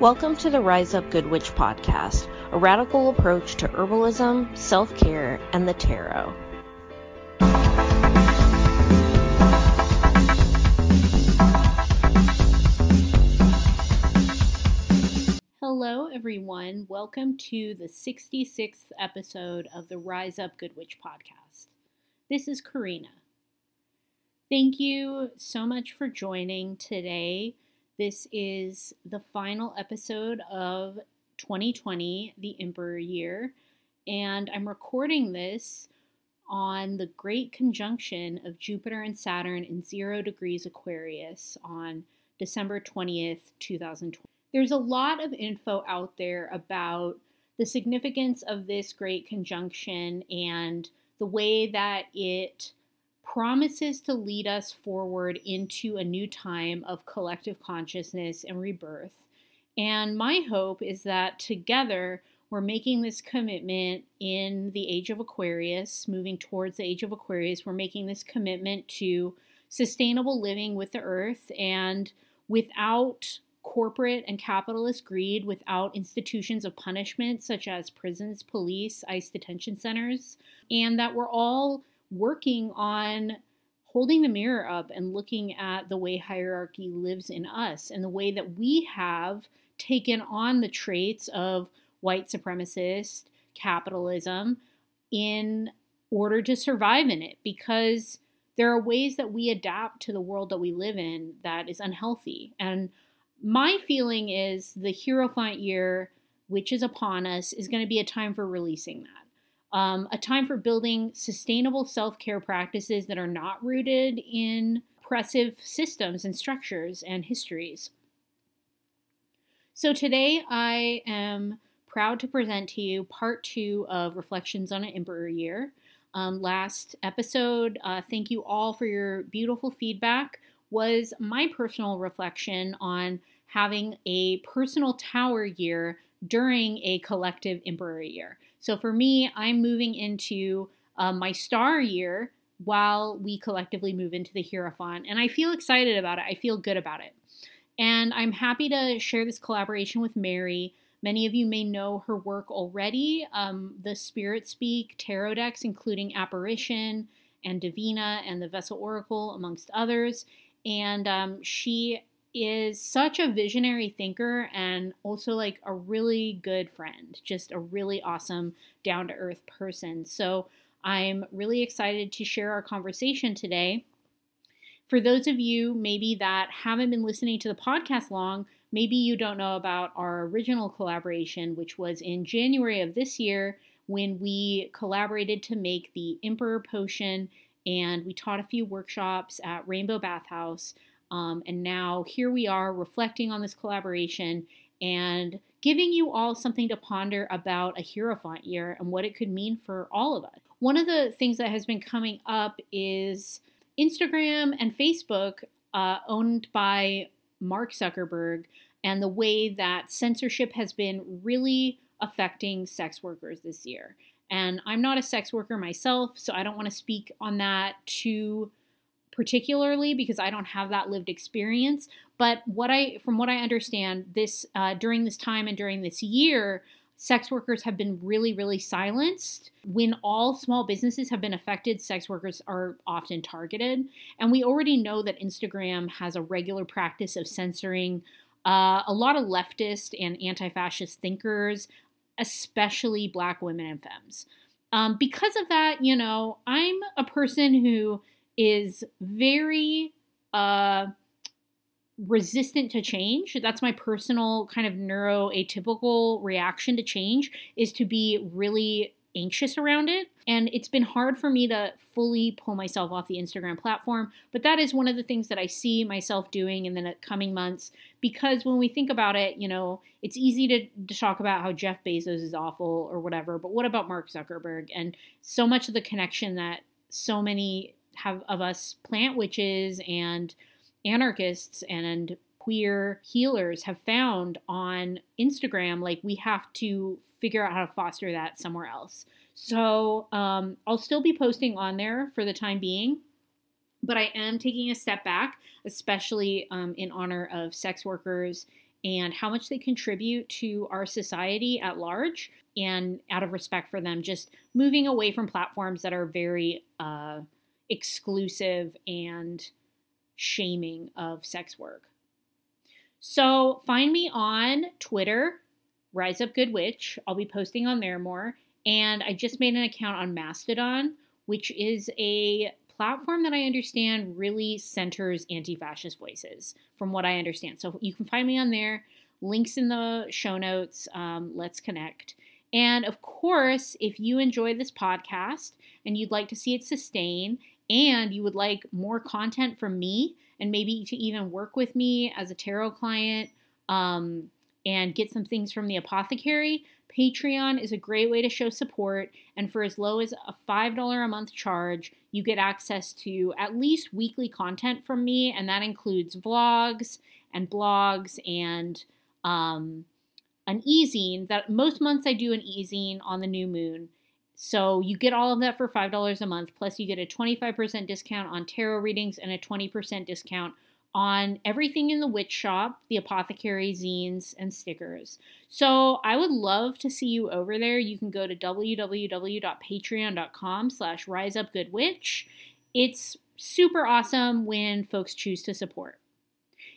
Welcome to the Rise Up Good Witch podcast, a radical approach to herbalism, self care, and the tarot. Hello, everyone. Welcome to the 66th episode of the Rise Up Good Witch podcast. This is Karina. Thank you so much for joining today. This is the final episode of 2020, the Emperor Year, and I'm recording this on the great conjunction of Jupiter and Saturn in zero degrees Aquarius on December 20th, 2020. There's a lot of info out there about the significance of this great conjunction and the way that it promises to lead us forward into a new time of collective consciousness and rebirth. And my hope is that together we're making this commitment in the age of Aquarius, moving towards the age of Aquarius. We're making this commitment to sustainable living with the earth and without corporate and capitalist greed, without institutions of punishment such as prisons, police, ICE detention centers, and that we're all working on holding the mirror up and looking at the way hierarchy lives in us and the way that we have taken on the traits of white supremacist capitalism in order to survive in it. Because there are ways that we adapt to the world that we live in that is unhealthy. And my feeling is the hierophant year which is upon us is going to be a time for releasing that um, a time for building sustainable self care practices that are not rooted in oppressive systems and structures and histories. So, today I am proud to present to you part two of Reflections on an Emperor Year. Um, last episode, uh, thank you all for your beautiful feedback, was my personal reflection on having a personal tower year during a collective emperor year. So for me, I'm moving into uh, my star year while we collectively move into the Hierophant. And I feel excited about it. I feel good about it. And I'm happy to share this collaboration with Mary. Many of you may know her work already. Um, the Spirit Speak tarot decks, including Apparition and Divina and the Vessel Oracle, amongst others. And um, she is such a visionary thinker and also like a really good friend, just a really awesome, down to earth person. So I'm really excited to share our conversation today. For those of you maybe that haven't been listening to the podcast long, maybe you don't know about our original collaboration, which was in January of this year when we collaborated to make the Emperor Potion and we taught a few workshops at Rainbow Bathhouse. Um, and now here we are reflecting on this collaboration and giving you all something to ponder about a Hierophant year and what it could mean for all of us. One of the things that has been coming up is Instagram and Facebook, uh, owned by Mark Zuckerberg, and the way that censorship has been really affecting sex workers this year. And I'm not a sex worker myself, so I don't want to speak on that too particularly because I don't have that lived experience. But what I, from what I understand, this uh, during this time and during this year, sex workers have been really, really silenced. When all small businesses have been affected, sex workers are often targeted. And we already know that Instagram has a regular practice of censoring uh, a lot of leftist and anti fascist thinkers, especially black women and femmes. Um, because of that, you know, I'm a person who is very uh, resistant to change. That's my personal kind of neuroatypical reaction to change is to be really anxious around it. And it's been hard for me to fully pull myself off the Instagram platform. But that is one of the things that I see myself doing in the coming months. Because when we think about it, you know, it's easy to, to talk about how Jeff Bezos is awful or whatever. But what about Mark Zuckerberg? And so much of the connection that so many have of us plant witches and anarchists and queer healers have found on Instagram, like we have to figure out how to foster that somewhere else. So um, I'll still be posting on there for the time being, but I am taking a step back, especially um, in honor of sex workers and how much they contribute to our society at large. And out of respect for them, just moving away from platforms that are very uh, exclusive and shaming of sex work. So find me on Twitter, Rise Up Good Witch. I'll be posting on there more. And I just made an account on Mastodon, which is a platform that I understand really centers anti fascist voices, from what I understand. So you can find me on there. Links in the show notes. Um, let's connect. And of course, if you enjoy this podcast and you'd like to see it sustain and you would like more content from me and maybe to even work with me as a tarot client um, and get some things from the apothecary, Patreon is a great way to show support. And for as low as a $5 a month charge, you get access to at least weekly content from me. And that includes vlogs and blogs and um, an e-zine that most months I do an e-zine on the new moon. So you get all of that for $5 a month, plus you get a 25% discount on tarot readings and a 20% discount on everything in the witch shop, the apothecary zines and stickers. So I would love to see you over there. You can go to www.patreon.com slash riseupgoodwitch. It's super awesome when folks choose to support.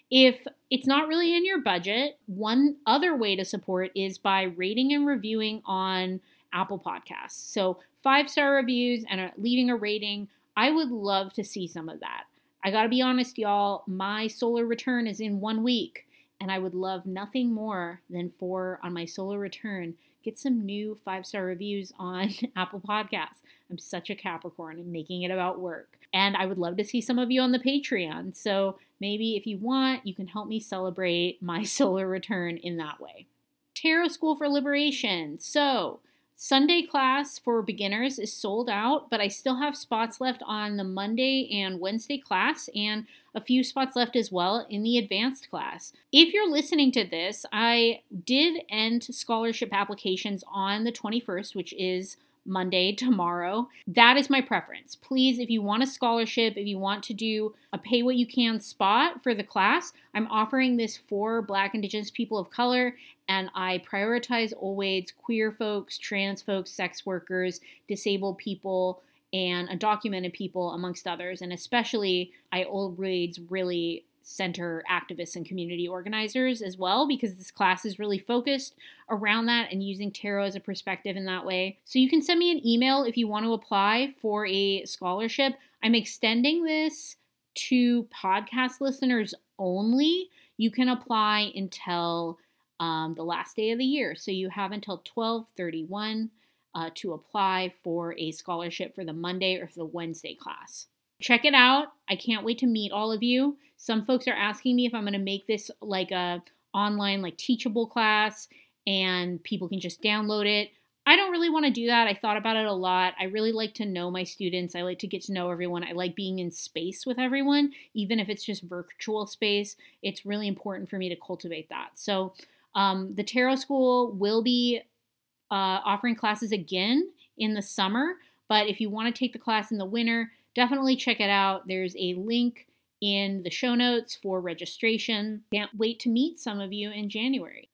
If it's not really in your budget, one other way to support is by rating and reviewing on Apple Podcasts. So, five star reviews and leaving a rating. I would love to see some of that. I gotta be honest, y'all, my solar return is in one week, and I would love nothing more than for on my solar return get some new five star reviews on Apple Podcasts. I'm such a Capricorn and making it about work. And I would love to see some of you on the Patreon. So maybe if you want, you can help me celebrate my solar return in that way. Tarot School for Liberation. So, Sunday class for beginners is sold out, but I still have spots left on the Monday and Wednesday class and a few spots left as well in the advanced class. If you're listening to this, I did end scholarship applications on the 21st, which is Monday, tomorrow. That is my preference. Please, if you want a scholarship, if you want to do a pay what you can spot for the class, I'm offering this for Black, Indigenous people of color, and I prioritize always queer folks, trans folks, sex workers, disabled people, and undocumented people, amongst others. And especially, I always really center activists and community organizers as well because this class is really focused around that and using tarot as a perspective in that way. So you can send me an email if you want to apply for a scholarship. I'm extending this to podcast listeners only. You can apply until um, the last day of the year. So you have until 1231 uh, to apply for a scholarship for the Monday or for the Wednesday class. Check it out. I can't wait to meet all of you. Some folks are asking me if I'm going to make this like a online like teachable class and people can just download it. I don't really want to do that. I thought about it a lot. I really like to know my students. I like to get to know everyone. I like being in space with everyone, even if it's just virtual space. It's really important for me to cultivate that. So, um, the Tarot School will be uh, offering classes again in the summer, but if you want to take the class in the winter, definitely check it out. There's a link in the show notes for registration. Can't wait to meet some of you in January.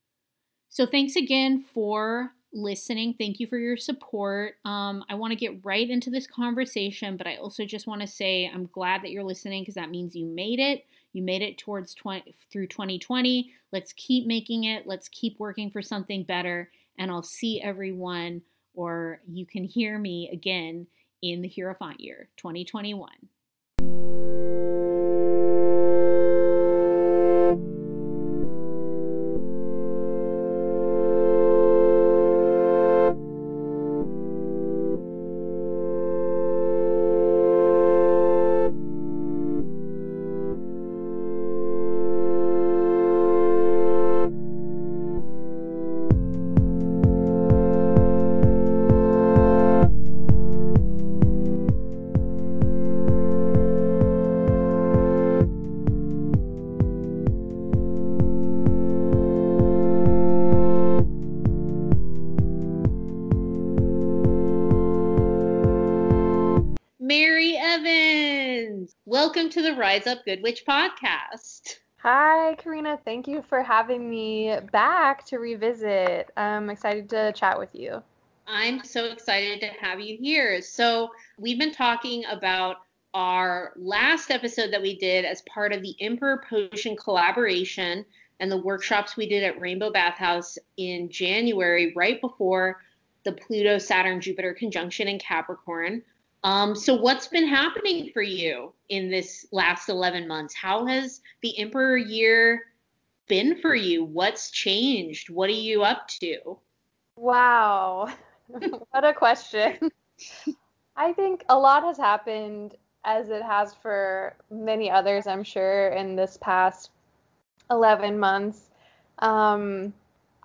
So, thanks again for listening. Thank you for your support. Um, I want to get right into this conversation, but I also just want to say I'm glad that you're listening because that means you made it. You made it towards 20 through 2020. Let's keep making it. Let's keep working for something better. And I'll see everyone, or you can hear me again in the Hierophant year 2021. Good Witch podcast. Hi, Karina. Thank you for having me back to revisit. I'm excited to chat with you. I'm so excited to have you here. So, we've been talking about our last episode that we did as part of the Emperor Potion collaboration and the workshops we did at Rainbow Bathhouse in January, right before the Pluto Saturn Jupiter conjunction in Capricorn. Um, so, what's been happening for you in this last 11 months? How has the Emperor year been for you? What's changed? What are you up to? Wow, what a question. I think a lot has happened, as it has for many others, I'm sure, in this past 11 months. Um,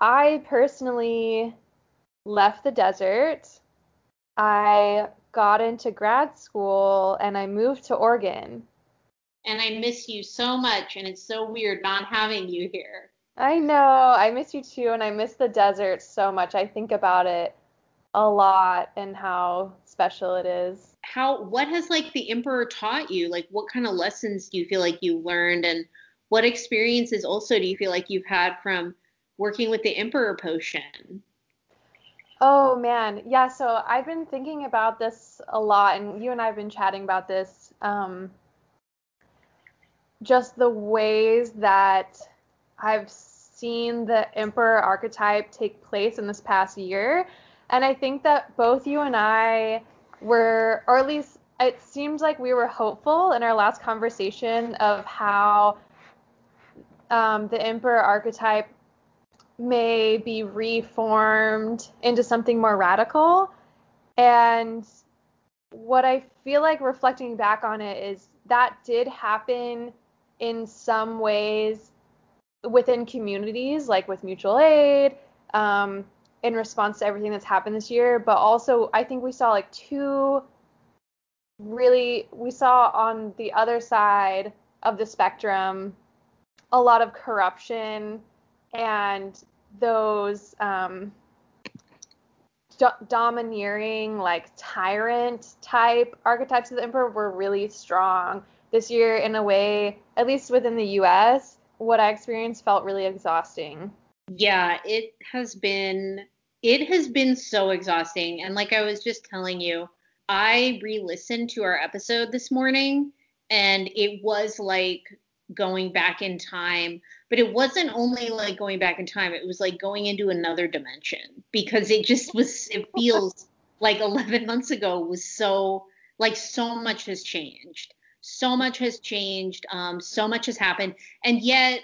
I personally left the desert. I got into grad school and I moved to Oregon. And I miss you so much, and it's so weird not having you here. I know. I miss you too, and I miss the desert so much. I think about it a lot and how special it is. How what has like the emperor taught you? Like what kind of lessons do you feel like you learned and what experiences also do you feel like you've had from working with the emperor potion? Oh man, yeah. So I've been thinking about this a lot, and you and I have been chatting about this. Um, just the ways that I've seen the emperor archetype take place in this past year, and I think that both you and I were, or at least it seems like we were hopeful in our last conversation of how um, the emperor archetype may be reformed into something more radical. And what I feel like reflecting back on it is that did happen in some ways within communities, like with mutual aid, um, in response to everything that's happened this year. But also, I think we saw like two really, we saw on the other side of the spectrum a lot of corruption and those um, do- domineering, like tyrant type archetypes of the emperor were really strong this year in a way, at least within the US, what I experienced felt really exhausting. Yeah, it has been it has been so exhausting and like I was just telling you, I re-listened to our episode this morning and it was like going back in time but it wasn't only like going back in time it was like going into another dimension because it just was it feels like 11 months ago was so like so much has changed. So much has changed um so much has happened and yet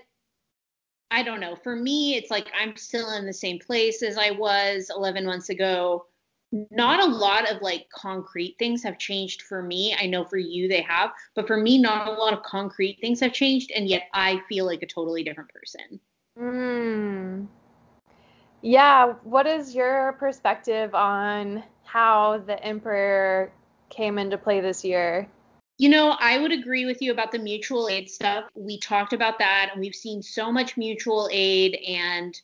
i don't know for me it's like i'm still in the same place as i was 11 months ago not a lot of like concrete things have changed for me. I know for you they have, but for me, not a lot of concrete things have changed, and yet I feel like a totally different person. Hmm. Yeah. What is your perspective on how the Emperor came into play this year? You know, I would agree with you about the mutual aid stuff. We talked about that, and we've seen so much mutual aid and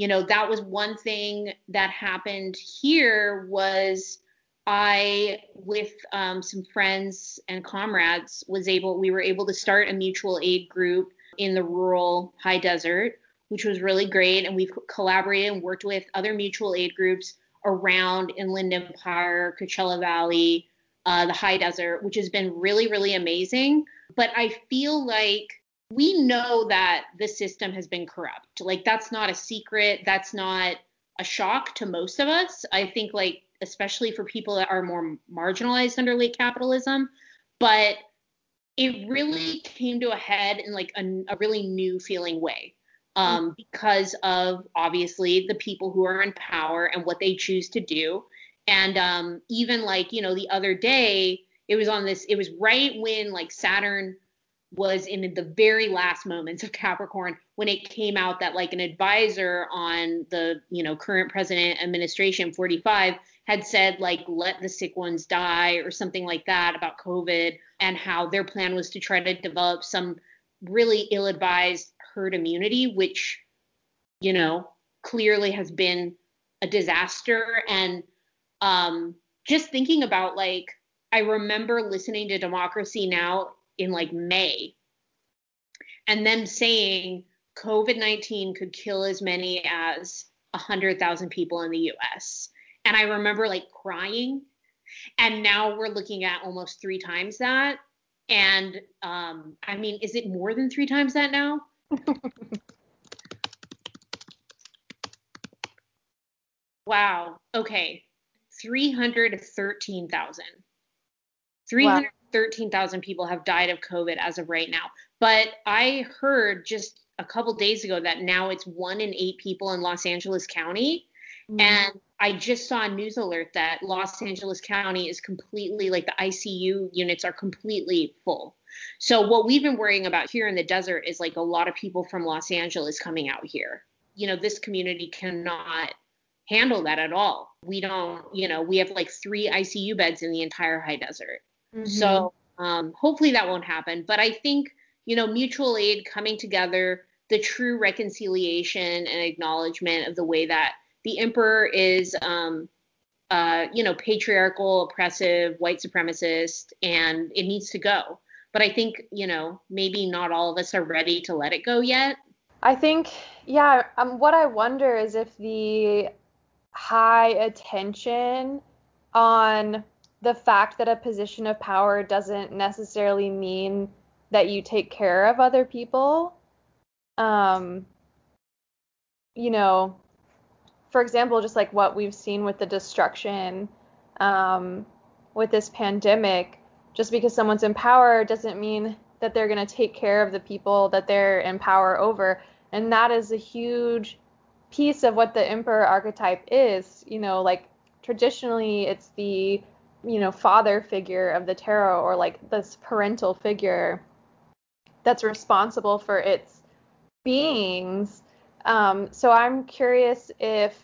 you know that was one thing that happened here was i with um, some friends and comrades was able we were able to start a mutual aid group in the rural high desert which was really great. And we've collaborated and worked with other mutual aid groups around inland empire coachella valley uh, the high desert which has been really really amazing. But i feel like we know that the system has been corrupt. Like that's not a secret. That's not a shock to most of us. I think like especially for people that are more marginalized under late capitalism, but it really came to a head in like a, a really new feeling way um, because of obviously the people who are in power and what they choose to do. And um, even like, you know, the other day, it was on this, it was right when like Saturn was in the very last moments of Capricorn when it came out that like an advisor on the you know current president administration 45 had said like let the sick ones die or something like that about COVID and how their plan was to try to develop some really ill-advised herd immunity which you know clearly has been a disaster. And um just thinking about like I remember listening to Democracy Now in like May. and them saying COVID 19 could kill as many as 100,000 people in the US. And I remember like crying. And now we're looking at almost three times that. And um, I mean, is it more than three times that now? wow. Okay. 313,000. 313,000 wow. People have died of COVID as of right now. But I heard just a couple days ago that now it's one in eight people in Los Angeles County. Mm-hmm. And I just saw a news alert that Los Angeles County is completely like the ICU units are completely full. So what we've been worrying about here in the desert is like a lot of people from Los Angeles coming out here. You know, this community cannot handle that at all. We don't, you know, we have like three ICU beds in the entire high desert. Mm-hmm. So um, hopefully that won't happen. But I think, you know, mutual aid coming together, the true reconciliation and acknowledgement of the way that the emperor is, um, uh, you know, patriarchal, oppressive, white supremacist, and it needs to go. But I think, you know, maybe not all of us are ready to let it go yet. I think, yeah, um, what I wonder is if the high attention on the fact that a position of power doesn't necessarily mean that you take care of other people. Um, you know, for example, just like what we've seen with the destruction um, with this pandemic, just because someone's in power doesn't mean that they're going to take care of the people that they're in power over. And that is a huge piece of what the emperor archetype is. You know, like traditionally it's the, you know, father figure of the tarot or like this parental figure that's responsible for its beings. Um, so I'm curious if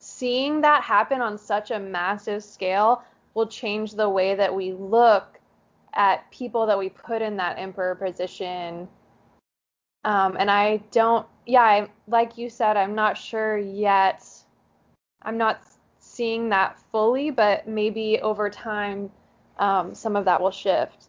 seeing that happen on such a massive scale will change the way that we look at people that we put in that emperor position. Um, and I don't, yeah, I, like you said, I'm not sure yet. I'm not seeing that fully, but maybe over time, um, some of that will shift.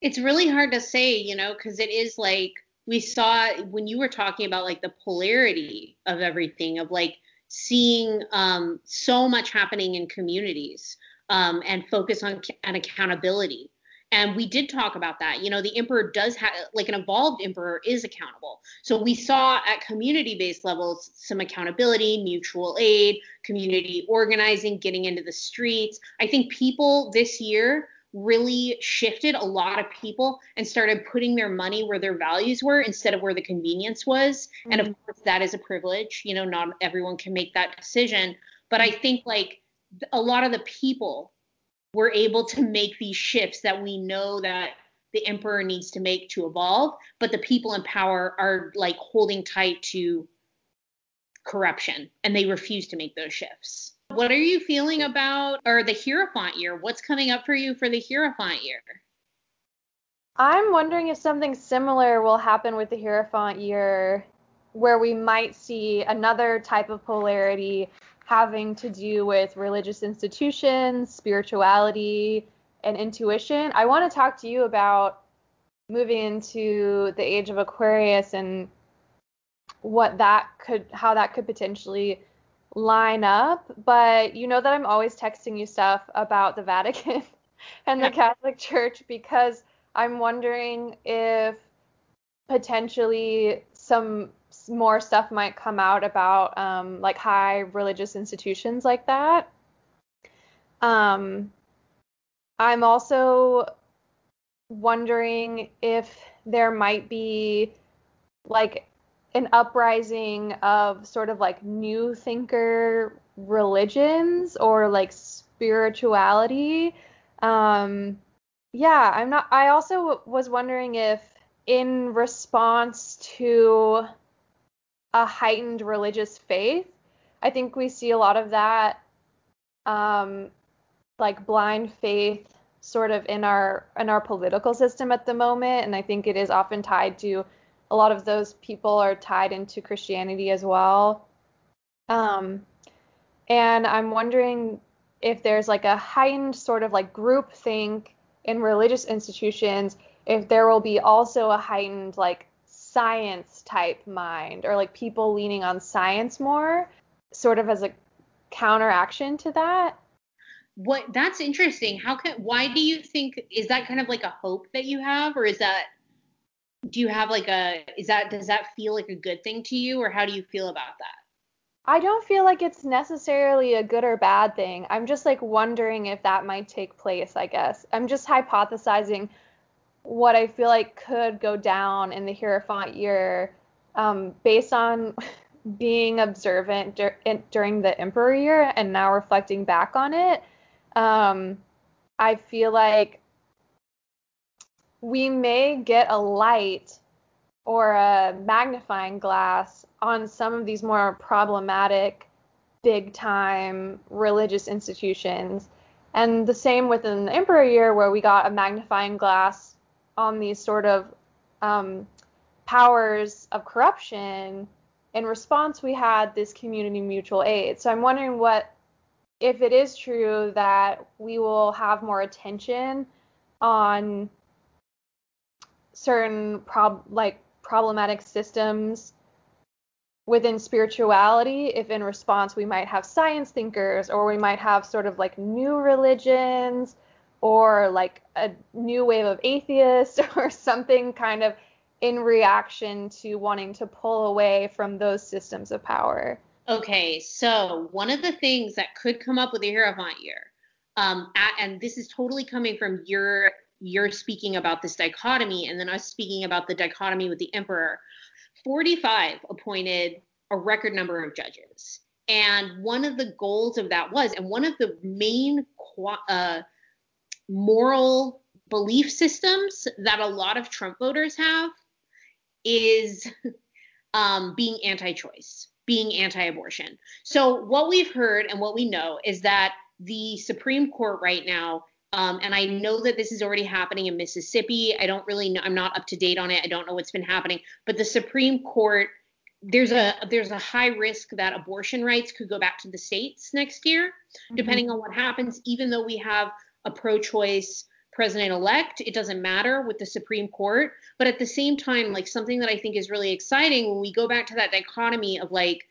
It's really hard to say, you know, because it is like we saw when you were talking about like the polarity of everything, of like seeing um, so much happening in communities um, and focus on, on accountability. And we did talk about that. You know, the emperor does have, like an evolved emperor is accountable. So we saw at community based levels some accountability, mutual aid, community organizing, getting into the streets. I think people this year really shifted a lot of people and started putting their money where their values were instead of where the convenience was. Mm-hmm. And of mm-hmm. course, that is a privilege. You know, not everyone can make that decision. But I think like a lot of the people were able to make these shifts that we know that the emperor needs to make to evolve but the people in power are like holding tight to corruption and they refuse to make those shifts. What are you feeling about or the hierophant year? What's coming up for you for the hierophant year? I'm wondering if something similar will happen with the hierophant year where we might see another type of polarity having to do with religious institutions, spirituality, and intuition. I want to talk to you about moving into the age of Aquarius and what that could how that could potentially line up, but you know that I'm always texting you stuff about the Vatican and the Catholic Church because I'm wondering if potentially some more stuff might come out about um, like high religious institutions like that. Um, I'm also wondering if there might be like an uprising of sort of like new thinker religions or like spirituality. Um, yeah, I'm not. I also was wondering if, in response to a heightened religious faith. I think we see a lot of that, um, like blind faith, sort of in our in our political system at the moment, and I think it is often tied to a lot of those people are tied into Christianity as well. Um, and I'm wondering if there's like a heightened sort of like group think in religious institutions if there will be also a heightened like science type mind or like people leaning on science more, sort of as a counteraction to that. What that's interesting. How can why do you think is that kind of like a hope that you have or is that do you have like a is that does that feel like a good thing to you or how do you feel about that? I don't feel like it's necessarily a good or bad thing. I'm just like wondering if that might take place, I guess. I'm just hypothesizing what I feel like could go down in the Hierophant year um, based on being observant dur- in, during the Emperor year and now reflecting back on it. Um, I feel like we may get a light or a magnifying glass on some of these more problematic, big time religious institutions. And the same within the Emperor year, where we got a magnifying glass on these sort of um, powers of corruption. In response, we had this community mutual aid. So I'm wondering what, if it is true that we will have more attention on certain prob like problematic systems within spirituality if in response we might have science thinkers or we might have sort of like new religions or like a new wave of atheists or something kind of in reaction to wanting to pull away from those systems of power. Okay, so one of the things that could come up with the Hierophant year, um, at, and this is totally coming from your you're speaking about this dichotomy and then us speaking about the dichotomy with the emperor 45 appointed a record number of judges and one of the goals of that was and one of the main uh, moral belief systems that a lot of trump voters have is um, being anti-choice being anti-abortion so what we've heard and what we know is that the supreme court right now um, and I know that this is already happening in Mississippi. I don't really know. I'm not up to date on it. I don't know what's been happening. But the Supreme Court, there's a there's a high risk that abortion rights could go back to the states next year, mm-hmm. depending on what happens. Even though we have a pro-choice president-elect, it doesn't matter with the Supreme Court. But at the same time, like something that I think is really exciting when we go back to that dichotomy of like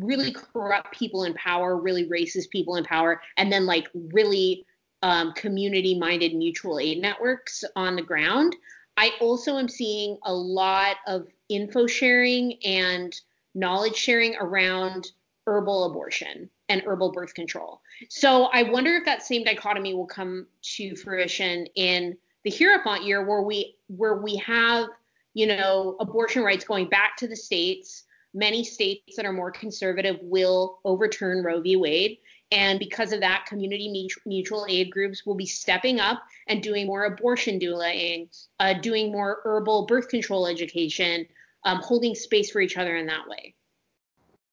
really corrupt people in power, really racist people in power, and then like really um, community minded mutual aid networks on the ground. I also am seeing a lot of info sharing and knowledge sharing around herbal abortion and herbal birth control. So I wonder if that same dichotomy will come to fruition in the Hierophant year where we where we have, you know, abortion rights going back to the states. Many states that are more conservative will overturn Roe v. Wade. And because of that, community mutual aid groups will be stepping up and doing more abortion douulaing, uh, doing more herbal birth control education, um, holding space for each other in that way.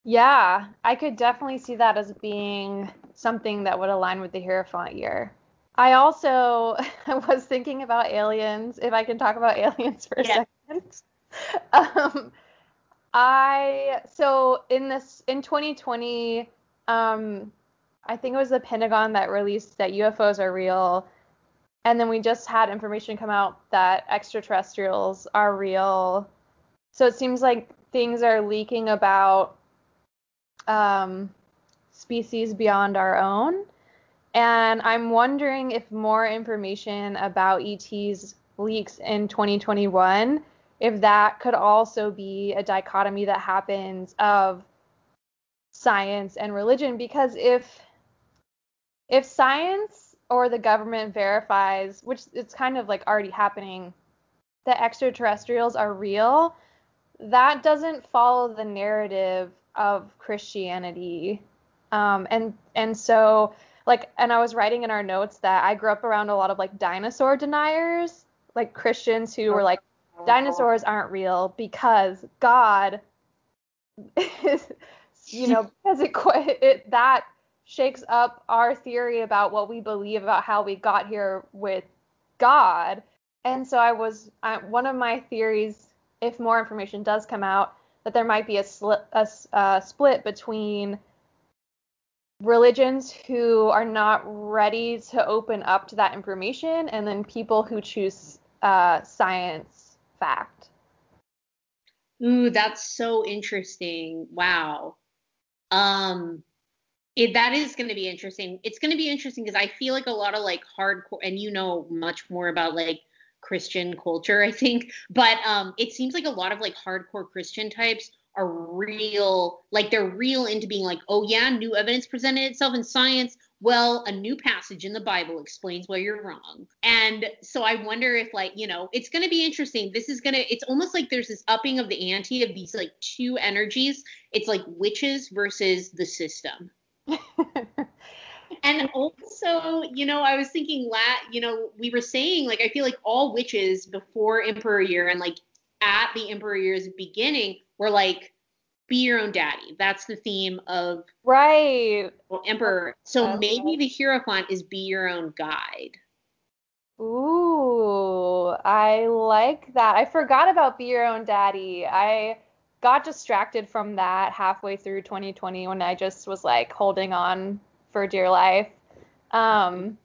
Yeah, I could definitely see that as being something that would align with the Hierophant year. I also was thinking about aliens, if I can talk about aliens for a yeah. second. Um, I so in this in 2020, um, I think it was the Pentagon that released that UFOs are real. And then we just had information come out that extraterrestrials are real. So it seems like things are leaking about um, species beyond our own. And I'm wondering if more information about ETs leaks in 2021, if that could also be a dichotomy that happens of science and religion. Because if if science or the government verifies, which it's kind of like already happening, that extraterrestrials are real, that doesn't follow the narrative of Christianity. Um, and and so like and I was writing in our notes that I grew up around a lot of like dinosaur deniers, like Christians who were like dinosaurs aren't real because God is you know because it, it that shakes up our theory about what we believe about how we got here with God. And so I was I, one of my theories, if more information does come out, that there might be a, a split between religions who are not ready to open up to that information and then people who choose uh, science fact. Ooh, that's so interesting. Wow. Um, it, that is going to be interesting. It's going to be interesting because I feel like a lot of like hardcore, and you know much more about like Christian culture, I think, but um, it seems like a lot of like hardcore Christian types are real, like they're real into being like, oh yeah, new evidence presented itself in science. Well, a new passage in the Bible explains why you're wrong. And so I wonder if like, you know, it's going to be interesting. This is going to it's almost like there's this upping of the ante of these like two energies. It's like witches versus the system. and also, you know, I was thinking lat, you know, we were saying like I feel like all witches before Emperor Year and like at the Emperor Year's beginning were like be your own daddy. That's the theme of right Emperor. So That's maybe the Hierophant is be your own guide. Ooh, I like that. I forgot about be your own daddy. I got distracted from that halfway through 2020 when I just was like holding on for dear life. Um,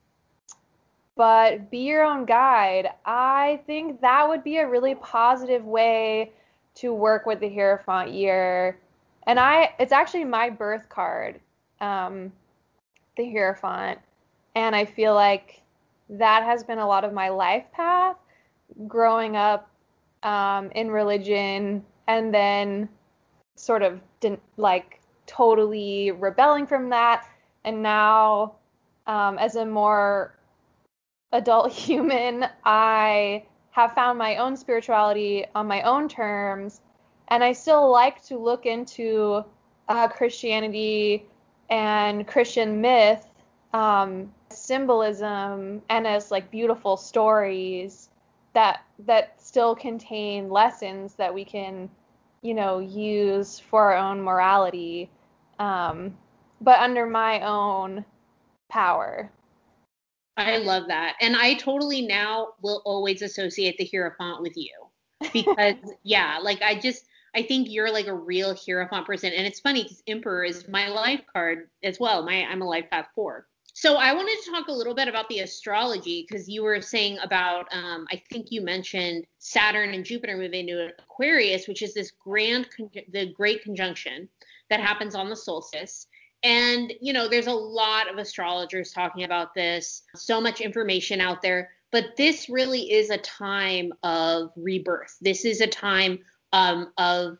but be your own guide. I think that would be a really positive way to work with the Hierophant year. And I, it's actually my birth card, um, the Hierophant. And I feel like that has been a lot of my life path growing up um, in religion and then sort of didn't like totally rebelling from that. And now, um, as a more adult human, I have found my own spirituality on my own terms, and I still like to look into uh, Christianity and Christian myth, um, symbolism, and as like beautiful stories that that still contain lessons that we can, you know, use for our own morality, um, but under my own power. I love that. And I totally now will always associate the Hierophant with you. Because, yeah, like I just, I think you're like a real Hierophant person. And it's funny because Emperor is my life card as well. My I'm a life path four. So I wanted to talk a little bit about the astrology because you were saying about, um, I think you mentioned Saturn and Jupiter moving into Aquarius, which is this grand, the great conjunction that happens on the solstice. And, you know, there's a lot of astrologers talking about this, so much information out there. But this really is a time of rebirth. This is a time um, of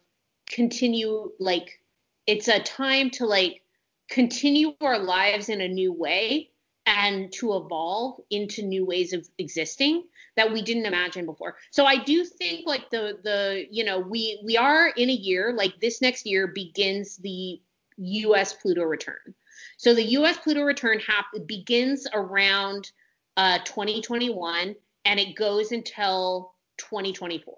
continue, like, it's a time to, like, continue our lives in a new way and to evolve into new ways of existing that we didn't imagine before. So I do think like the the you know we we are in a year like this next year begins the U.S. Pluto return. So the U.S. Pluto return hap- begins around uh, 2021 and it goes until 2024.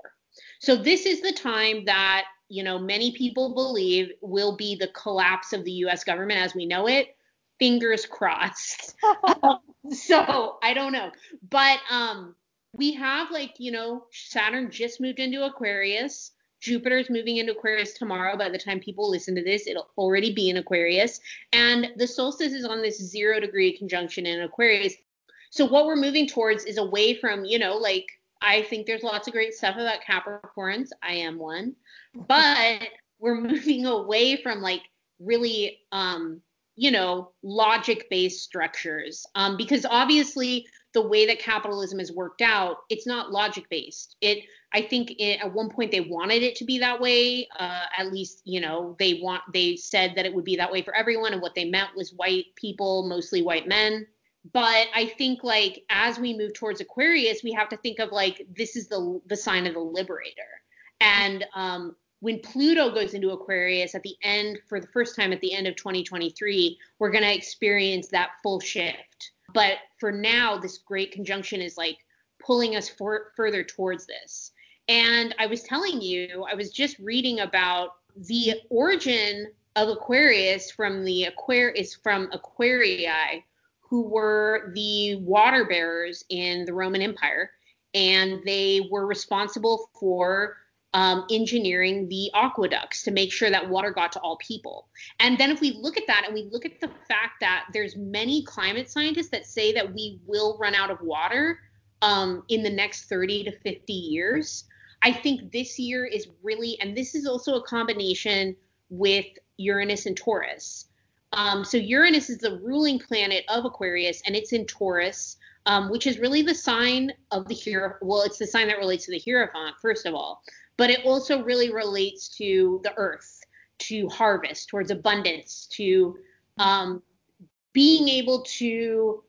So this is the time that you know many people believe will be the collapse of the U.S. government as we know it. Fingers crossed. so I don't know, but um, we have like you know Saturn just moved into Aquarius. Jupiter is moving into Aquarius tomorrow. By the time people listen to this, it'll already be in Aquarius. And the solstice is on this zero degree conjunction in Aquarius. So what we're moving towards is away from, you know, like I think there's lots of great stuff about Capricorns. I am one. But we're moving away from like really um, you know, logic based structures. Um, because obviously the way that capitalism is worked out, it's not logic based. It, I think, it, at one point they wanted it to be that way. Uh, at least, you know, they want they said that it would be that way for everyone, and what they meant was white people, mostly white men. But I think like as we move towards Aquarius, we have to think of like this is the the sign of the liberator, and um, when Pluto goes into Aquarius at the end, for the first time at the end of 2023, we're going to experience that full shift but for now, this great conjunction is like pulling us for, further towards this. And I was telling you, I was just reading about the origin of Aquarius from the Aquarius from Aquarii, who were the water bearers in the Roman Empire, and they were responsible for um, engineering the aqueducts to make sure that water got to all people. And then if we look at that and we look at the fact that there's many climate scientists that say that we will run out of water um, in the next 30 to 50 years. I think this year is really, and this is also a combination with Uranus and Taurus. Um, so Uranus is the ruling planet of Aquarius, and it's in Taurus, um, which is really the sign of the hero. Well, it's the sign that relates to the Hierophant, first of all, but it also really relates to the Earth, to harvest, towards abundance, to um, being able to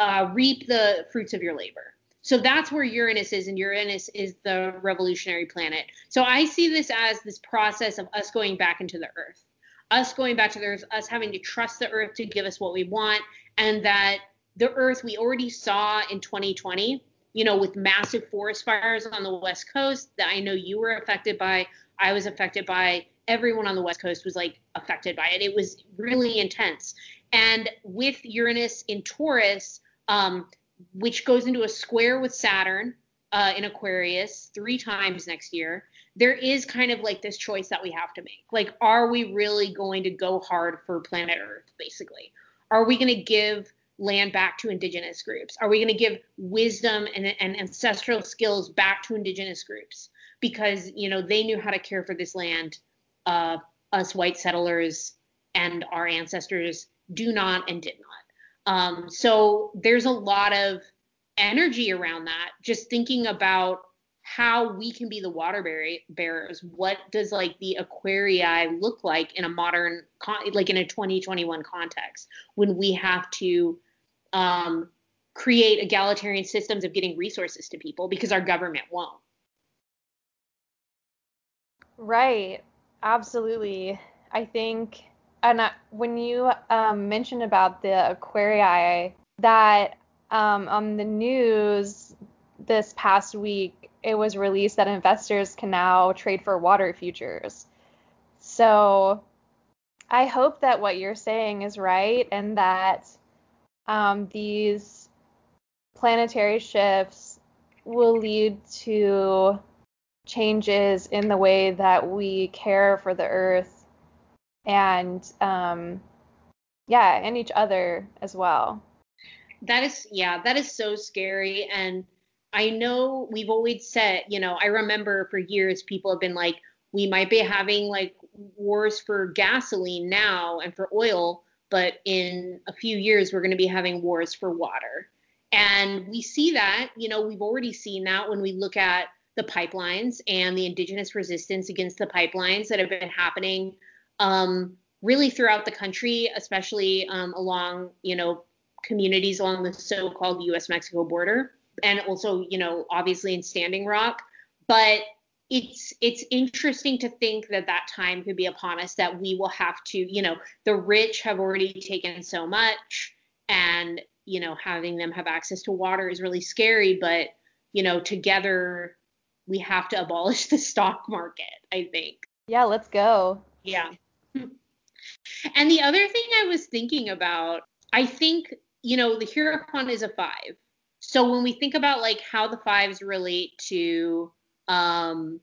uh, reap the fruits of your labor. So that's where Uranus is, and Uranus is the revolutionary planet. So I see this as this process of us going back into the earth, us going back to the earth, us having to trust the earth to give us what we want, and that the earth we already saw in 2020, you know, with massive forest fires on the West Coast that I know you were affected by, I was affected by, everyone on the West Coast was like affected by it. It was really intense. And with Uranus in Taurus, um, which goes into a square with Saturn uh, in Aquarius three times next year, there is kind of like this choice that we have to make. Like, are we really going to go hard for planet Earth, basically? Are we going to give land back to indigenous groups? Are we going to give wisdom and, and ancestral skills back to indigenous groups? Because, you know, they knew how to care for this land. Uh, us white settlers and our ancestors do not and did not. Um, so there's a lot of energy around that. Just thinking about how we can be the water bearers. What does like the aquarii look like in a modern, con- like in a 2021 context when we have to um, create egalitarian systems of getting resources to people because our government won't. Right. Absolutely. I think and I, when you um, mentioned about the aquarii, that um, on the news this past week, it was released that investors can now trade for water futures. So I hope that what you're saying is right and that um, these planetary shifts will lead to changes in the way that we care for the earth and um, yeah, and each other as well. That is, yeah, that is so scary. And I know we've always said, you know, I remember for years people have been like, we might be having like wars for gasoline now and for oil, but in a few years we're going to be having wars for water. And we see that, you know, we've already seen that when we look at the pipelines and the indigenous resistance against the pipelines that have been happening um, really throughout the country, especially um, along, you know, communities along the so-called U.S.-Mexico border, and also, you know, obviously in Standing Rock. But it's it's interesting to think that that time could be upon us that we will have to, you know, the rich have already taken so much, and you know, having them have access to water is really scary. But you know, together we have to abolish the stock market. I think. Yeah, let's go. Yeah. And the other thing I was thinking about, I think, you know, the Hierophant is a five. So when we think about like how the fives relate to um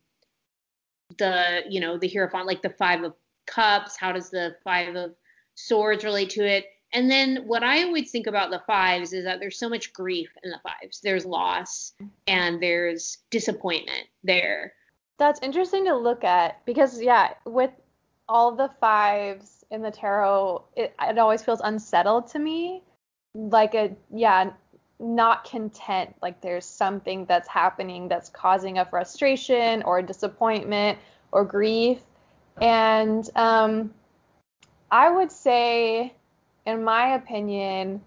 the, you know, the Hierophant, like the five of cups, how does the five of swords relate to it? And then what I always think about the fives is that there's so much grief in the fives. There's loss and there's disappointment there. That's interesting to look at because yeah, with all the fives in the tarot, it, it always feels unsettled to me. Like a, yeah, not content. Like there's something that's happening that's causing a frustration or a disappointment or grief. And um, I would say, in my opinion,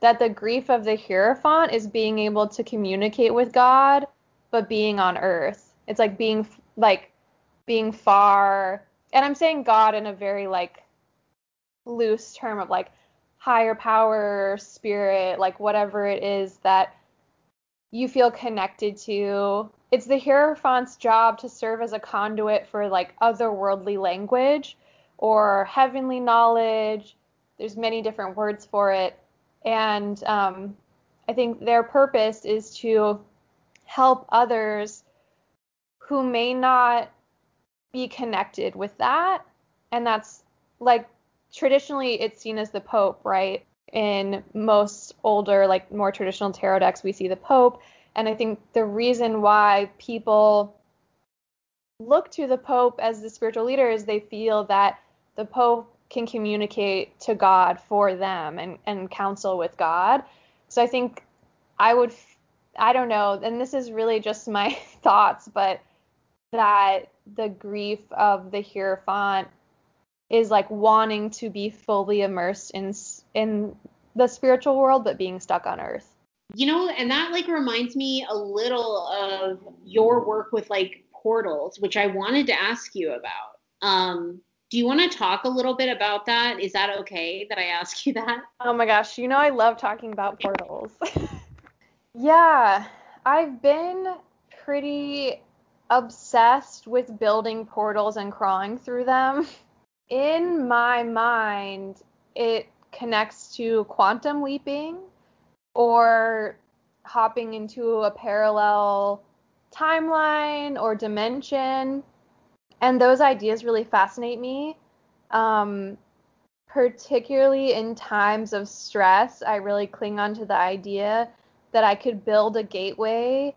that the grief of the Hierophant is being able to communicate with God, but being on earth. It's like being like being far and I'm saying God in a very like loose term of like higher power, spirit, like whatever it is that you feel connected to. It's the Hierophant's job to serve as a conduit for like otherworldly language or heavenly knowledge. There's many different words for it. And um, I think their purpose is to help others who may not be connected with that. And that's like traditionally it's seen as the Pope, right? In most older, like more traditional tarot decks, we see the Pope. And I think the reason why people look to the Pope as the spiritual leader is they feel that the Pope can communicate to God for them and, and counsel with God. So I think I would, I don't know, and this is really just my thoughts, but that the grief of the Hierophant is like wanting to be fully immersed in in the spiritual world but being stuck on earth. You know, and that like reminds me a little of your work with like portals, which I wanted to ask you about. Um, do you want to talk a little bit about that? Is that okay that I ask you that? Oh my gosh, you know I love talking about portals. yeah, I've been pretty obsessed with building portals and crawling through them. In my mind, it connects to quantum leaping or hopping into a parallel timeline or dimension. And those ideas really fascinate me. Um, particularly in times of stress, I really cling on to the idea that I could build a gateway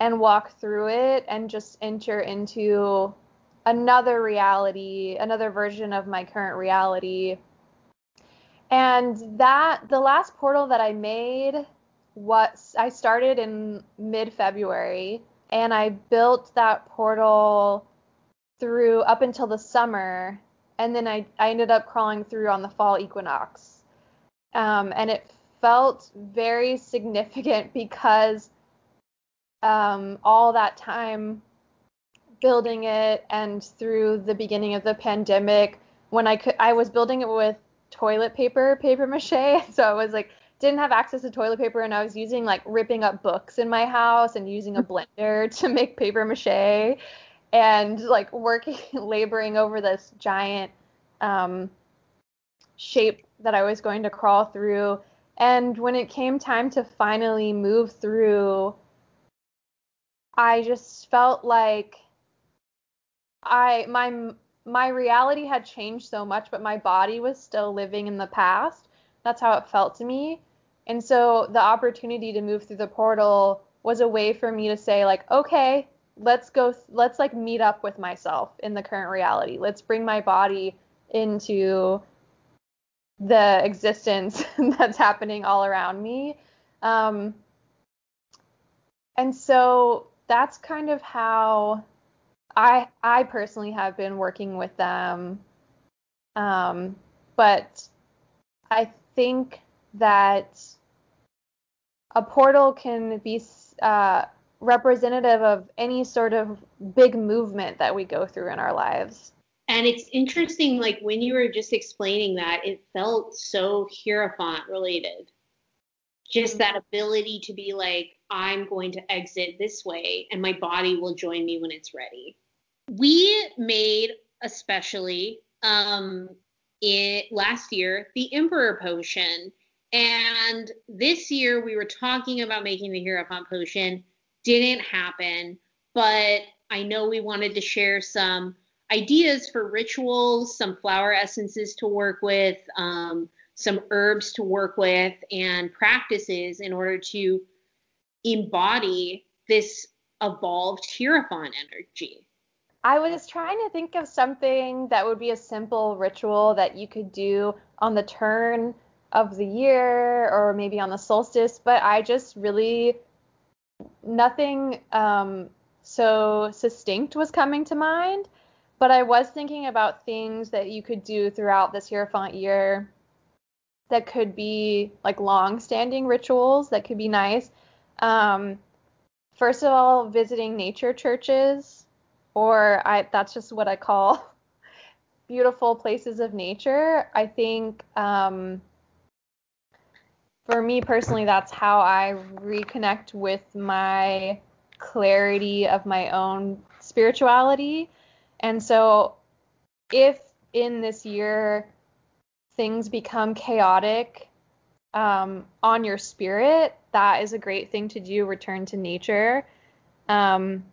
and walk through it and just enter into another reality, another version of my current reality. And that the last portal that I made was I started in mid February and I built that portal through up until the summer and then I, I ended up crawling through on the fall equinox. Um, and it felt very significant because um, all that time building it and through the beginning of the pandemic when I could I was building it with toilet paper paper mache. So I was like didn't have access to toilet paper and I was using like ripping up books in my house and using a blender to make paper mache and like working laboring over this giant um, shape that I was going to crawl through. And when it came time to finally move through I just felt like I my my reality had changed so much, but my body was still living in the past. That's how it felt to me. And so the opportunity to move through the portal was a way for me to say like, okay, let's go let's like meet up with myself in the current reality. Let's bring my body into the existence that's happening all around me. Um, and so that's kind of how I I personally have been working with them. Um, but I think that a portal can be uh, representative of any sort of big movement that we go through in our lives. And it's interesting, like when you were just explaining that, it felt so Hierophant related. Just mm-hmm. that ability to be like, I'm going to exit this way and my body will join me when it's ready. We made especially um it last year the emperor potion and this year we were talking about making the hierophant potion didn't happen but i know we wanted to share some ideas for rituals some flower essences to work with um, some herbs to work with and practices in order to embody this evolved Hierophant energy. I was trying to think of something that would be a simple ritual that you could do on the turn of the year or maybe on the solstice, but I just really nothing um, so succinct was coming to mind. But I was thinking about things that you could do throughout this Hierophant year that could be like long standing rituals that could be nice. Um, first of all, visiting nature churches, or I that's just what I call beautiful places of nature. I think um, for me personally, that's how I reconnect with my clarity of my own spirituality. And so, if in this year things become chaotic um, on your spirit, that is a great thing to do. Return to nature. Um,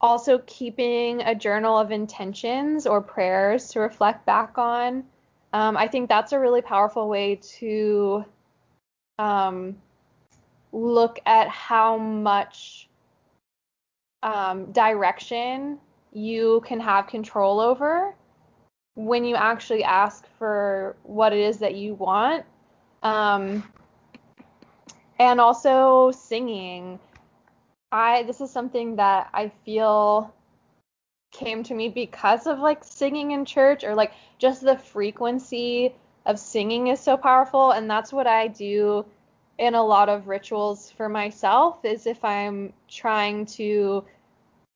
also, keeping a journal of intentions or prayers to reflect back on. Um, I think that's a really powerful way to um, look at how much um, direction you can have control over when you actually ask for what it is that you want. Um, and also singing. I this is something that I feel came to me because of like singing in church or like just the frequency of singing is so powerful and that's what I do in a lot of rituals for myself is if I'm trying to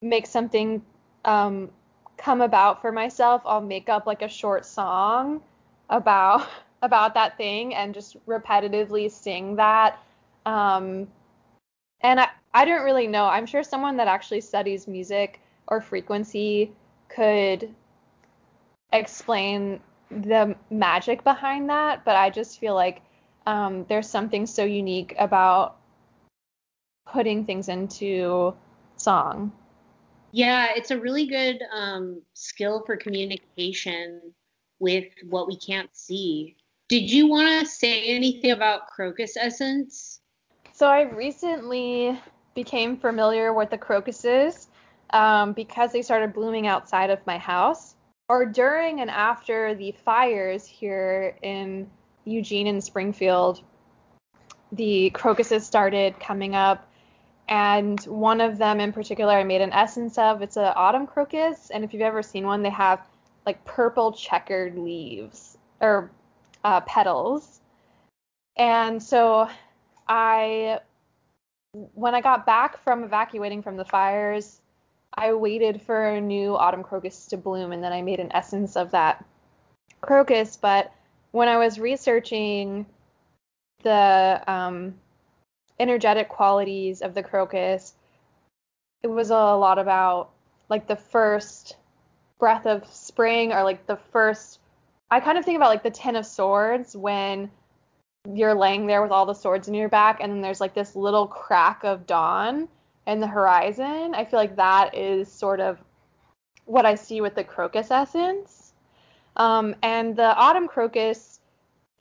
make something um, come about for myself, I'll make up like a short song about about that thing and just repetitively sing that. Um, and I, I don't really know. I'm sure someone that actually studies music or frequency could explain the magic behind that, but I just feel like um, there's something so unique about putting things into song. Yeah, it's a really good um, skill for communication with what we can't see. Did you want to say anything about crocus essence? So I recently became familiar with the crocuses um, because they started blooming outside of my house. Or during and after the fires here in Eugene and Springfield, the crocuses started coming up and one of them in particular I made an essence of. It's an autumn crocus, and if you've ever seen one, they have like purple checkered leaves or uh, petals. And so I, when I got back from evacuating from the fires, I waited for a new autumn crocus to bloom, and then I made an essence of that crocus. But when I was researching the um, energetic qualities of the crocus, it was a lot about like the first breath of spring or like the first I kind of think about like the ten of swords when you're laying there with all the swords in your back and then there's like this little crack of dawn in the horizon. I feel like that is sort of what I see with the crocus essence. Um, and the autumn crocus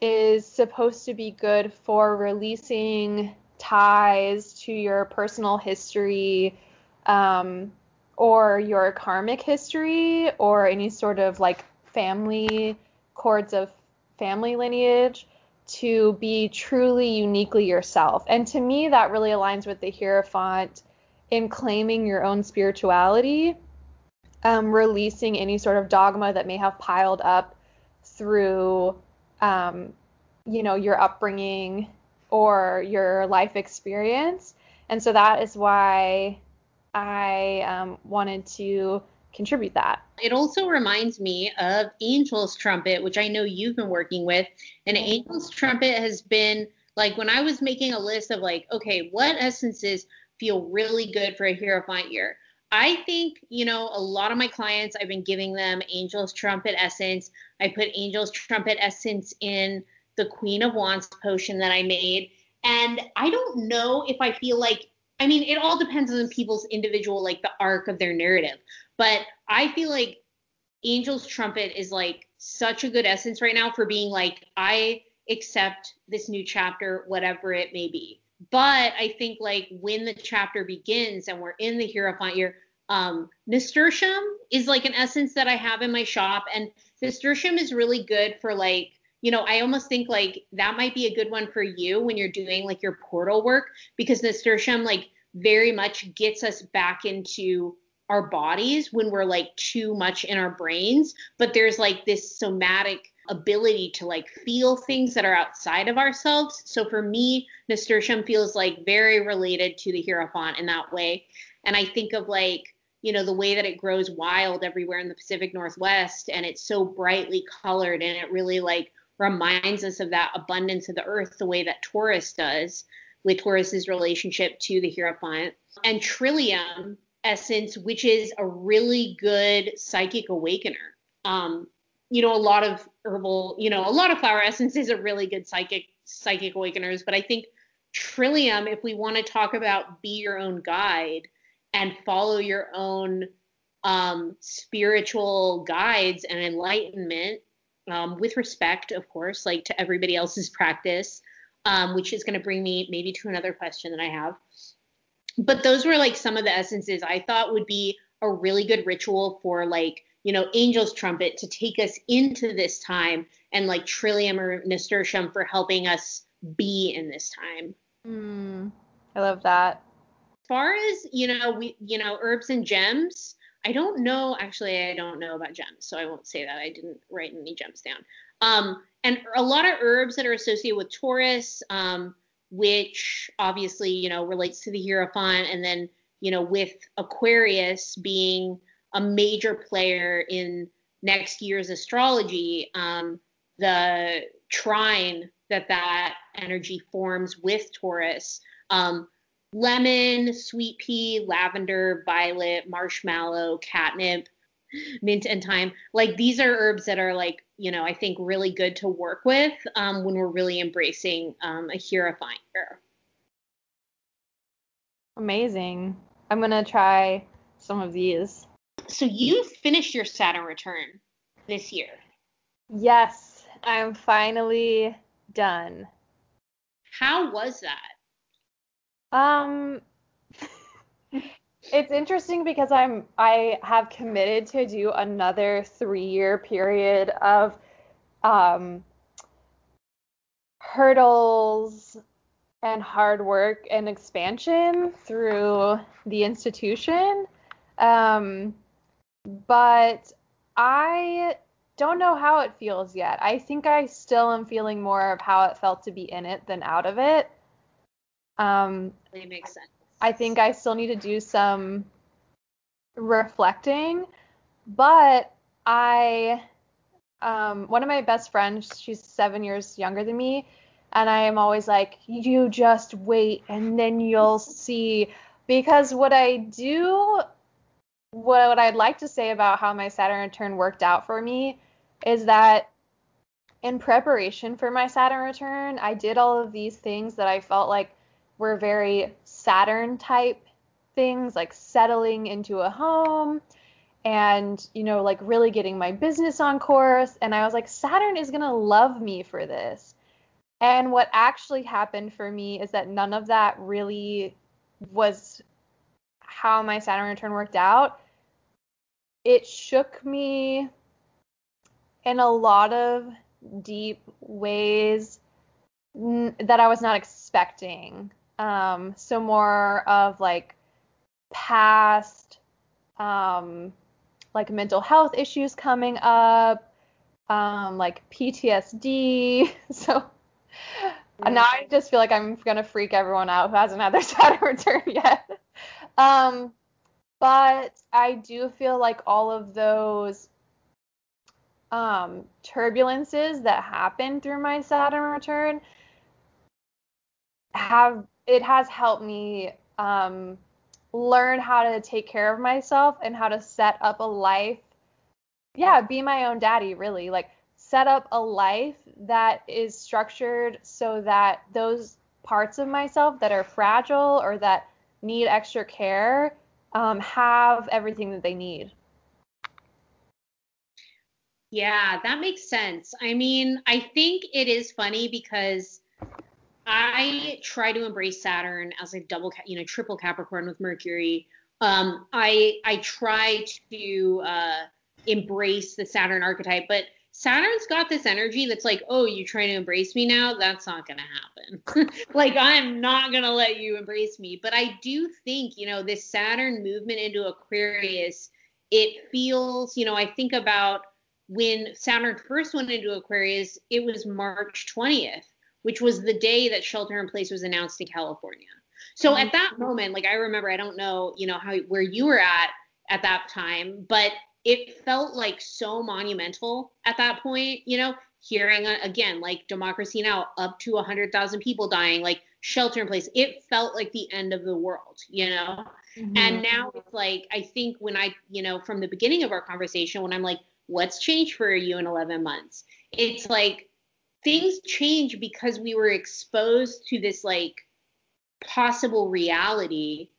is supposed to be good for releasing ties to your personal history um, or your karmic history or any sort of like family cords of family lineage to be truly uniquely yourself. And to me, that really aligns with the Hierophant in claiming your own spirituality, um, releasing any sort of dogma that may have piled up through, um, you know, your upbringing or your life experience. And so that is why I um, wanted to contribute that. It also reminds me of Angel's Trumpet, which I know you've been working with. And Angel's Trumpet has been like when I was making a list of like, okay, what essences feel really good for a Hierophant year? I think, you know, a lot of my clients, I've been giving them Angel's Trumpet essence. I put Angel's Trumpet essence in the Queen of Wands potion that I made. And I don't know if I feel like, I mean, it all depends on people's individual, like the arc of their narrative. But I feel like Angel's Trumpet is like such a good essence right now for being like, I accept this new chapter, whatever it may be. But I think like when the chapter begins and we're in the Hierophant year, um, nasturtium is like an essence that I have in my shop, and nasturtium is really good for like you know, I almost think like that might be a good one for you when you're doing like your portal work because nasturtium like very much gets us back into our bodies when we're like too much in our brains, but there's like this somatic ability to like feel things that are outside of ourselves. So for me, nasturtium feels like very related to the Hierophant in that way. And I think of like, you know, the way that it grows wild everywhere in the Pacific Northwest and it's so brightly colored and it really like reminds us of that abundance of the earth the way that Taurus does with Taurus's relationship to the Hierophant. And Trillium essence, which is a really good psychic awakener. Um, you know, a lot of herbal, you know, a lot of flower essences are really good psychic psychic awakeners, but I think Trillium, if we want to talk about be your own guide and follow your own um, spiritual guides and enlightenment, um, with respect, of course, like to everybody else's practice. um, which is going to bring me maybe to another question that I have. But those were like some of the essences I thought would be a really good ritual for like you know angel's trumpet to take us into this time and like trillium or nasturtium for helping us be in this time. Mm, I love that. as far as you know we you know herbs and gems i don't know actually i don't know about gems so i won't say that. I didn't write any gems down. Um and a lot of herbs that are associated with taurus um which obviously you know relates to the hierophant and then you know with aquarius being a major player in next year's astrology um the trine that that energy forms with taurus um lemon, sweet pea, lavender, violet, marshmallow, catnip, mint and thyme. Like these are herbs that are like, you know, I think really good to work with um, when we're really embracing um, a hierophant year. Amazing. I'm gonna try some of these. So you finished your Saturn return this year. Yes, I'm finally done. How was that? Um, it's interesting because I'm I have committed to do another three year period of um, hurdles and hard work and expansion through the institution. Um, but I don't know how it feels yet. I think I still am feeling more of how it felt to be in it than out of it. Um, Really makes sense. I think I still need to do some reflecting, but I, um, one of my best friends, she's seven years younger than me, and I am always like, you just wait and then you'll see. Because what I do, what, what I'd like to say about how my Saturn return worked out for me is that in preparation for my Saturn return, I did all of these things that I felt like were very Saturn type things, like settling into a home and, you know, like really getting my business on course. And I was like, Saturn is going to love me for this. And what actually happened for me is that none of that really was how my Saturn return worked out. It shook me in a lot of deep ways that I was not expecting. Um, so more of like past, um, like mental health issues coming up, um, like PTSD. So now I just feel like I'm gonna freak everyone out who hasn't had their Saturn return yet. Um, but I do feel like all of those um, turbulences that happen through my Saturn return have it has helped me um, learn how to take care of myself and how to set up a life. Yeah, be my own daddy, really. Like set up a life that is structured so that those parts of myself that are fragile or that need extra care um, have everything that they need. Yeah, that makes sense. I mean, I think it is funny because I try to embrace Saturn as a double, you know, triple Capricorn with Mercury. Um, I I try to uh, embrace the Saturn archetype, but Saturn's got this energy that's like, oh, you're trying to embrace me now? That's not gonna happen. like I'm not gonna let you embrace me. But I do think, you know, this Saturn movement into Aquarius, it feels, you know, I think about when Saturn first went into Aquarius, it was March 20th, which was the day that shelter in place was announced in California. So at that moment, like I remember, I don't know, you know, how where you were at at that time, but it felt like so monumental at that point, you know, hearing uh, again like democracy now up to 100,000 people dying, like shelter in place. It felt like the end of the world, you know. And now it's like I think when I, you know, from the beginning of our conversation when I'm like what's changed for you in 11 months? It's like things change because we were exposed to this like possible reality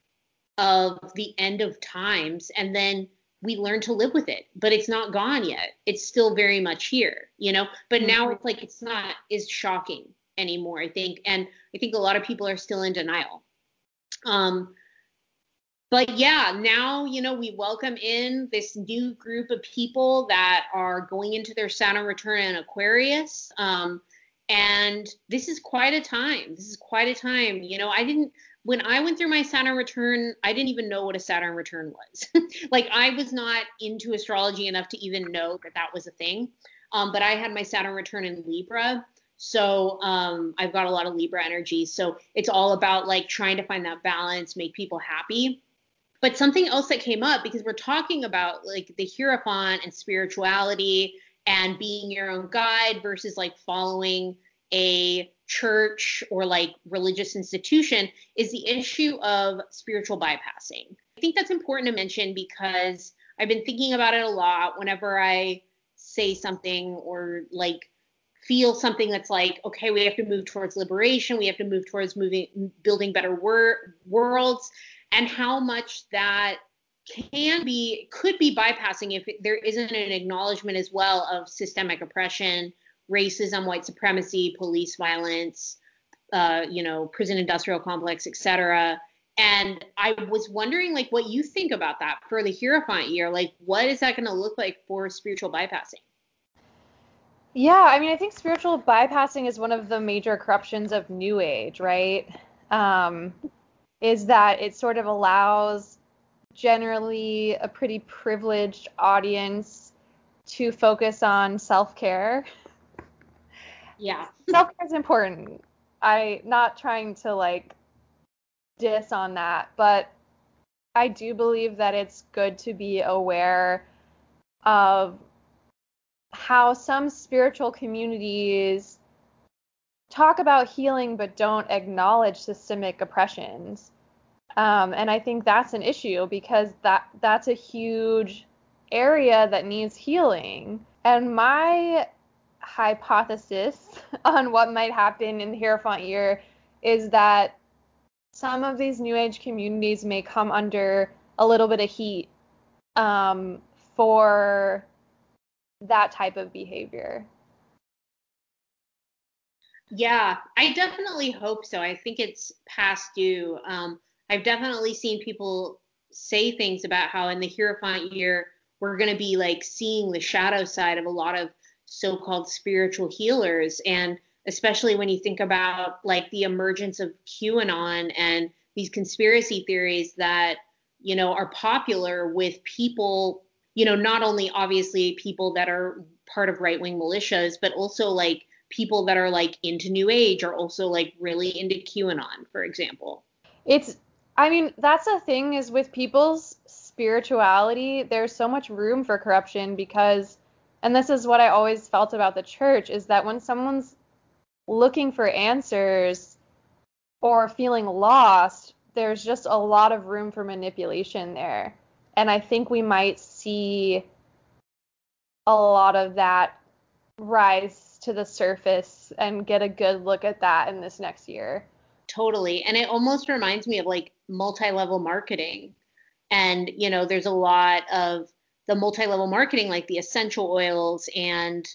of the end of times and then we learn to live with it but it's not gone yet it's still very much here you know but now it's like it's not as shocking anymore. I think, and I think a lot of people are still in denial. Um, but yeah, now, you know, we welcome in this new group of people that are going into their Saturn return in Aquarius. Um, and this is quite a time. This is quite a time. You know, I didn't, when I went through my Saturn return, I didn't even know what a Saturn return was. like, I was not into astrology enough to even know that that was a thing. Um, but I had my Saturn return in Libra. So um, I've got a lot of Libra energy. So it's all about like trying to find that balance, make people happy. But something else that came up because we're talking about like the Hierophant and spirituality and being your own guide versus like following a church or like religious institution is the issue of spiritual bypassing. I think that's important to mention because I've been thinking about it a lot whenever I say something or like feel something that's like okay we have to move towards liberation we have to move towards moving building better wor- worlds and how much that can be could be bypassing if there isn't an acknowledgement as well of systemic oppression racism white supremacy police violence uh, you know prison industrial complex etc and i was wondering like what you think about that for the hierophant year like what is that going to look like for spiritual bypassing? Yeah i mean i think spiritual bypassing is one of the major corruptions of new age right? Um, is that it sort of allows generally a pretty privileged audience to focus on self-care. Yeah. self-care is important. I not trying to like diss on that, but I do believe that it's good to be aware of how some spiritual communities talk about healing but don't acknowledge systemic oppressions. Um, and I think that's an issue because that that's a huge area that needs healing. And my hypothesis on what might happen in the Hierophant year is that some of these New Age communities may come under a little bit of heat um, for that type of behavior. Yeah, I definitely hope so. I think it's past due. Um, I've definitely seen people say things about how in the Hierophant year we're going to be like seeing the shadow side of a lot of so-called spiritual healers, and especially when you think about like the emergence of QAnon and these conspiracy theories that you know are popular with people, you know, not only obviously people that are part of right-wing militias, but also like people that are like into new age are also like really into QAnon, for example. It's I mean, that's the thing is with people's spirituality, there's so much room for corruption because and this is what I always felt about the church is that when someone's looking for answers or feeling lost, there's just a lot of room for manipulation there. And I think we might see a lot of that rise to the surface and get a good look at that in this next year. Totally. And it almost reminds me of like multi level marketing. And, you know, there's a lot of the multi level marketing, like the essential oils and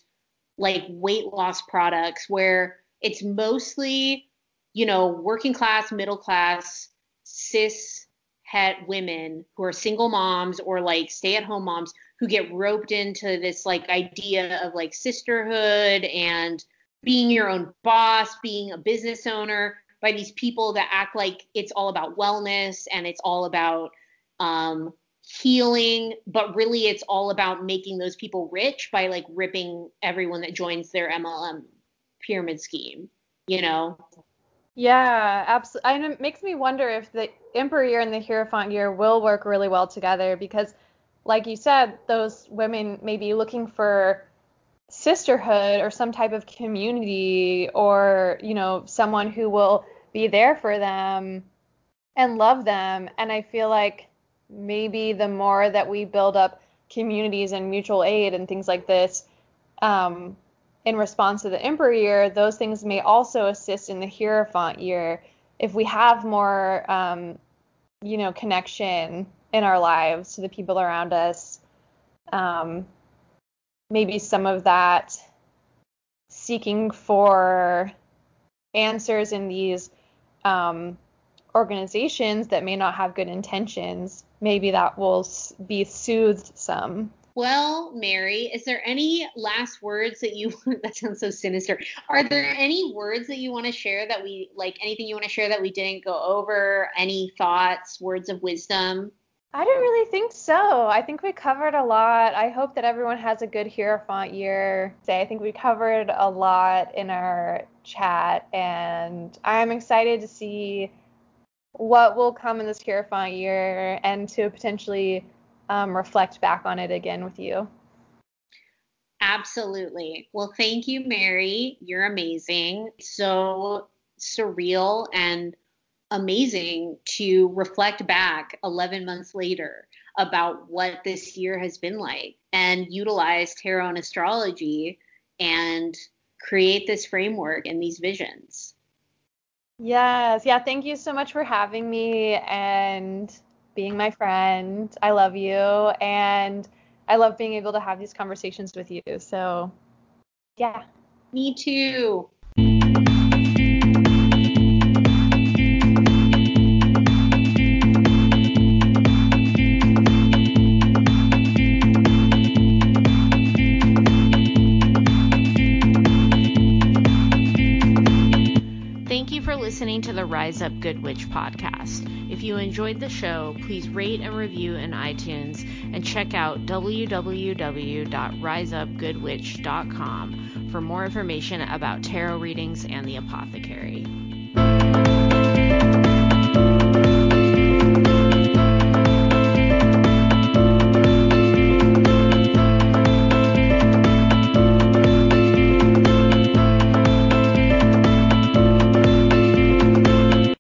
like weight loss products, where it's mostly, you know, working class, middle class, cis het women who are single moms or like stay at home moms who get roped into this like idea of like sisterhood and being your own boss, being a business owner by these people that act like it's all about wellness and it's all about um, healing, but really it's all about making those people rich by like ripping everyone that joins their MLM pyramid scheme, you know? Yeah, absolutely. And it makes me wonder if the Emperor year and the Hierophant year will work really well together because like you said, those women may be looking for sisterhood or some type of community or, you know, someone who will be there for them and love them. And I feel like maybe the more that we build up communities and mutual aid and things like this, um, in response to the Emperor year, those things may also assist in the Hierophant year if we have more, um, you know, connection in our lives to the people around us. Um, maybe some of that seeking for answers in these um, organizations that may not have good intentions, maybe that will be soothed some. Well, Mary, is there any last words that you that sounds so sinister. Are there any words that you want to share that we like anything you want to share that we didn't go over? Any thoughts, words of wisdom? I don't really think so. I think we covered a lot. I hope that everyone has a good Hierophant year. Day. I think we covered a lot in our chat, and I'm excited to see what will come in this Hierophant year and to potentially um, reflect back on it again with you. Absolutely. Well, thank you, Mary. You're amazing. So surreal and amazing to reflect back 11 months later about what this year has been like and utilize tarot and astrology and create this framework and these visions. Yes. Yeah. Thank you so much for having me and being my friend. I love you. And I love being able to have these conversations with you. So, yeah. Me too. Podcast. If you enjoyed the show, please rate and review in iTunes and check out www.riseupgoodwitch.com for more information about tarot readings and the apothecary.